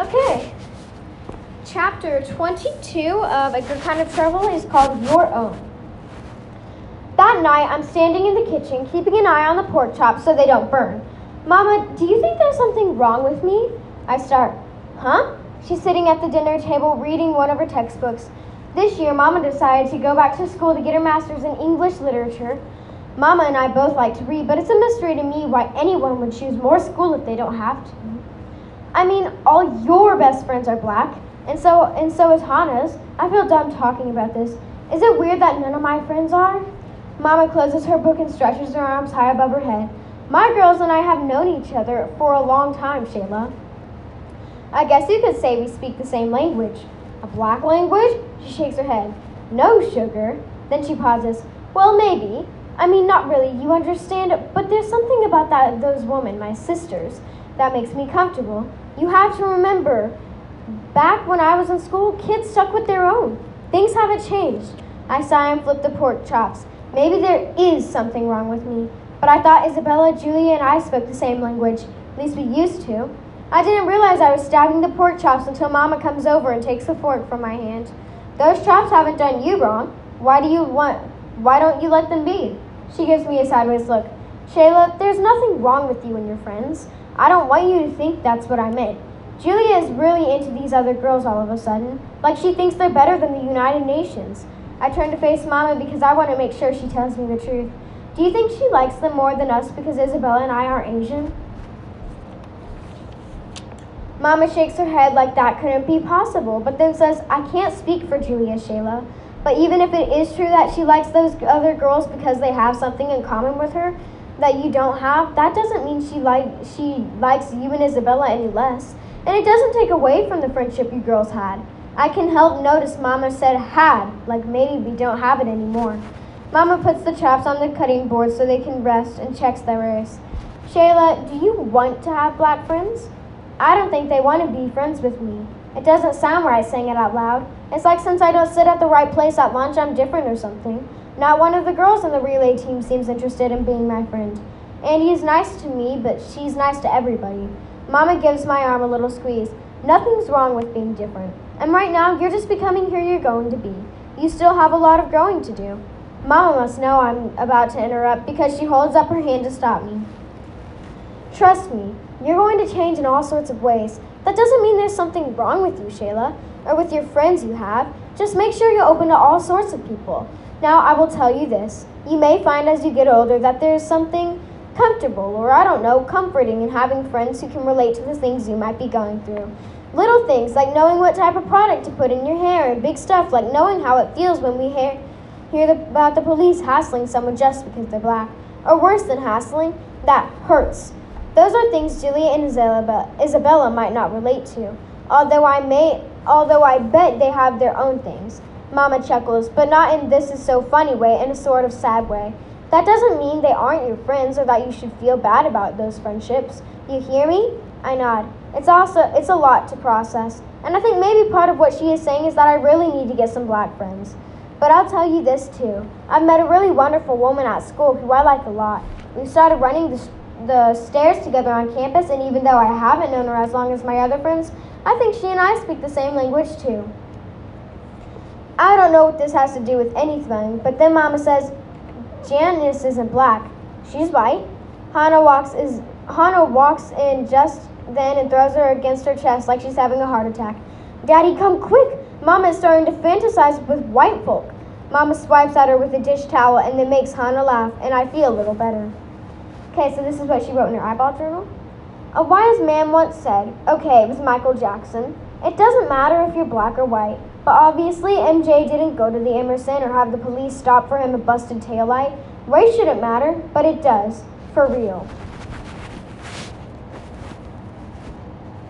Okay. Chapter 22 of A Good Kind of Trouble is called Your Own. That night, I'm standing in the kitchen, keeping an eye on the pork chops so they don't burn. Mama, do you think there's something wrong with me? I start, huh? She's sitting at the dinner table reading one of her textbooks. This year, Mama decided to go back to school to get her master's in English literature. Mama and I both like to read, but it's a mystery to me why anyone would choose more school if they don't have to. I mean, all your best friends are black, and so and so is Hannah's. I feel dumb talking about this. Is it weird that none of my friends are? Mama closes her book and stretches her arms high above her head. My girls and I have known each other for a long time, Shayla. I guess you could say we speak the same language. A black language? She shakes her head. No, sugar. Then she pauses. Well, maybe. I mean, not really, you understand, but there's something about that those women, my sisters, that makes me comfortable. You have to remember, back when I was in school, kids stuck with their own. Things haven't changed. I sigh and flip the pork chops. Maybe there is something wrong with me, but I thought Isabella, Julia, and I spoke the same language. At least we used to. I didn't realize I was stabbing the pork chops until Mama comes over and takes the fork from my hand. Those chops haven't done you wrong. Why do you want? Why don't you let them be? She gives me a sideways look. Shayla, there's nothing wrong with you and your friends. I don't want you to think that's what I meant. Julia is really into these other girls all of a sudden, like she thinks they're better than the United Nations. I turn to face Mama because I want to make sure she tells me the truth. Do you think she likes them more than us because Isabella and I are Asian? Mama shakes her head like that couldn't be possible, but then says, I can't speak for Julia, Shayla. But even if it is true that she likes those other girls because they have something in common with her that you don't have, that doesn't mean she like she likes you and Isabella any less. And it doesn't take away from the friendship you girls had. I can help notice Mama said had, like maybe we don't have it anymore. Mama puts the chops on the cutting board so they can rest and checks their ears. Shayla, do you want to have black friends? I don't think they want to be friends with me. It doesn't sound right saying it out loud. It's like since I don't sit at the right place at lunch, I'm different or something. Not one of the girls on the relay team seems interested in being my friend. Andy's nice to me, but she's nice to everybody. Mama gives my arm a little squeeze. Nothing's wrong with being different. And right now, you're just becoming who you're going to be. You still have a lot of growing to do. Mama must know I'm about to interrupt because she holds up her hand to stop me. Trust me, you're going to change in all sorts of ways. That doesn't mean there's something wrong with you, Shayla, or with your friends you have. Just make sure you're open to all sorts of people. Now, I will tell you this. You may find as you get older that there's something comfortable, or I don't know, comforting in having friends who can relate to the things you might be going through. Little things like knowing what type of product to put in your hair, and big stuff like knowing how it feels when we hear, hear the, about the police hassling someone just because they're black. Or worse than hassling, that hurts. Those are things Julia and Isabella, Isabella might not relate to, although I may, although I bet they have their own things. Mama chuckles, but not in this is so funny way, in a sort of sad way. That doesn't mean they aren't your friends or that you should feel bad about those friendships. You hear me? I nod. It's also it's a lot to process. And I think maybe part of what she is saying is that I really need to get some black friends. But I'll tell you this too. I've met a really wonderful woman at school who I like a lot. We started running the the stairs together on campus, and even though I haven't known her as long as my other friends, I think she and I speak the same language too. I don't know what this has to do with anything, but then Mama says, Janice isn't black. She's white. Hannah walks is Hannah walks in just then and throws her against her chest like she's having a heart attack. Daddy, come quick! Mama is starting to fantasize with white folk. Mama swipes at her with a dish towel and then makes Hannah laugh, and I feel a little better. Okay, so this is what she wrote in her eyeball journal. A wise man once said, okay, it was Michael Jackson, it doesn't matter if you're black or white. But obviously, MJ didn't go to the Emerson or have the police stop for him a busted taillight. Race shouldn't matter, but it does. For real.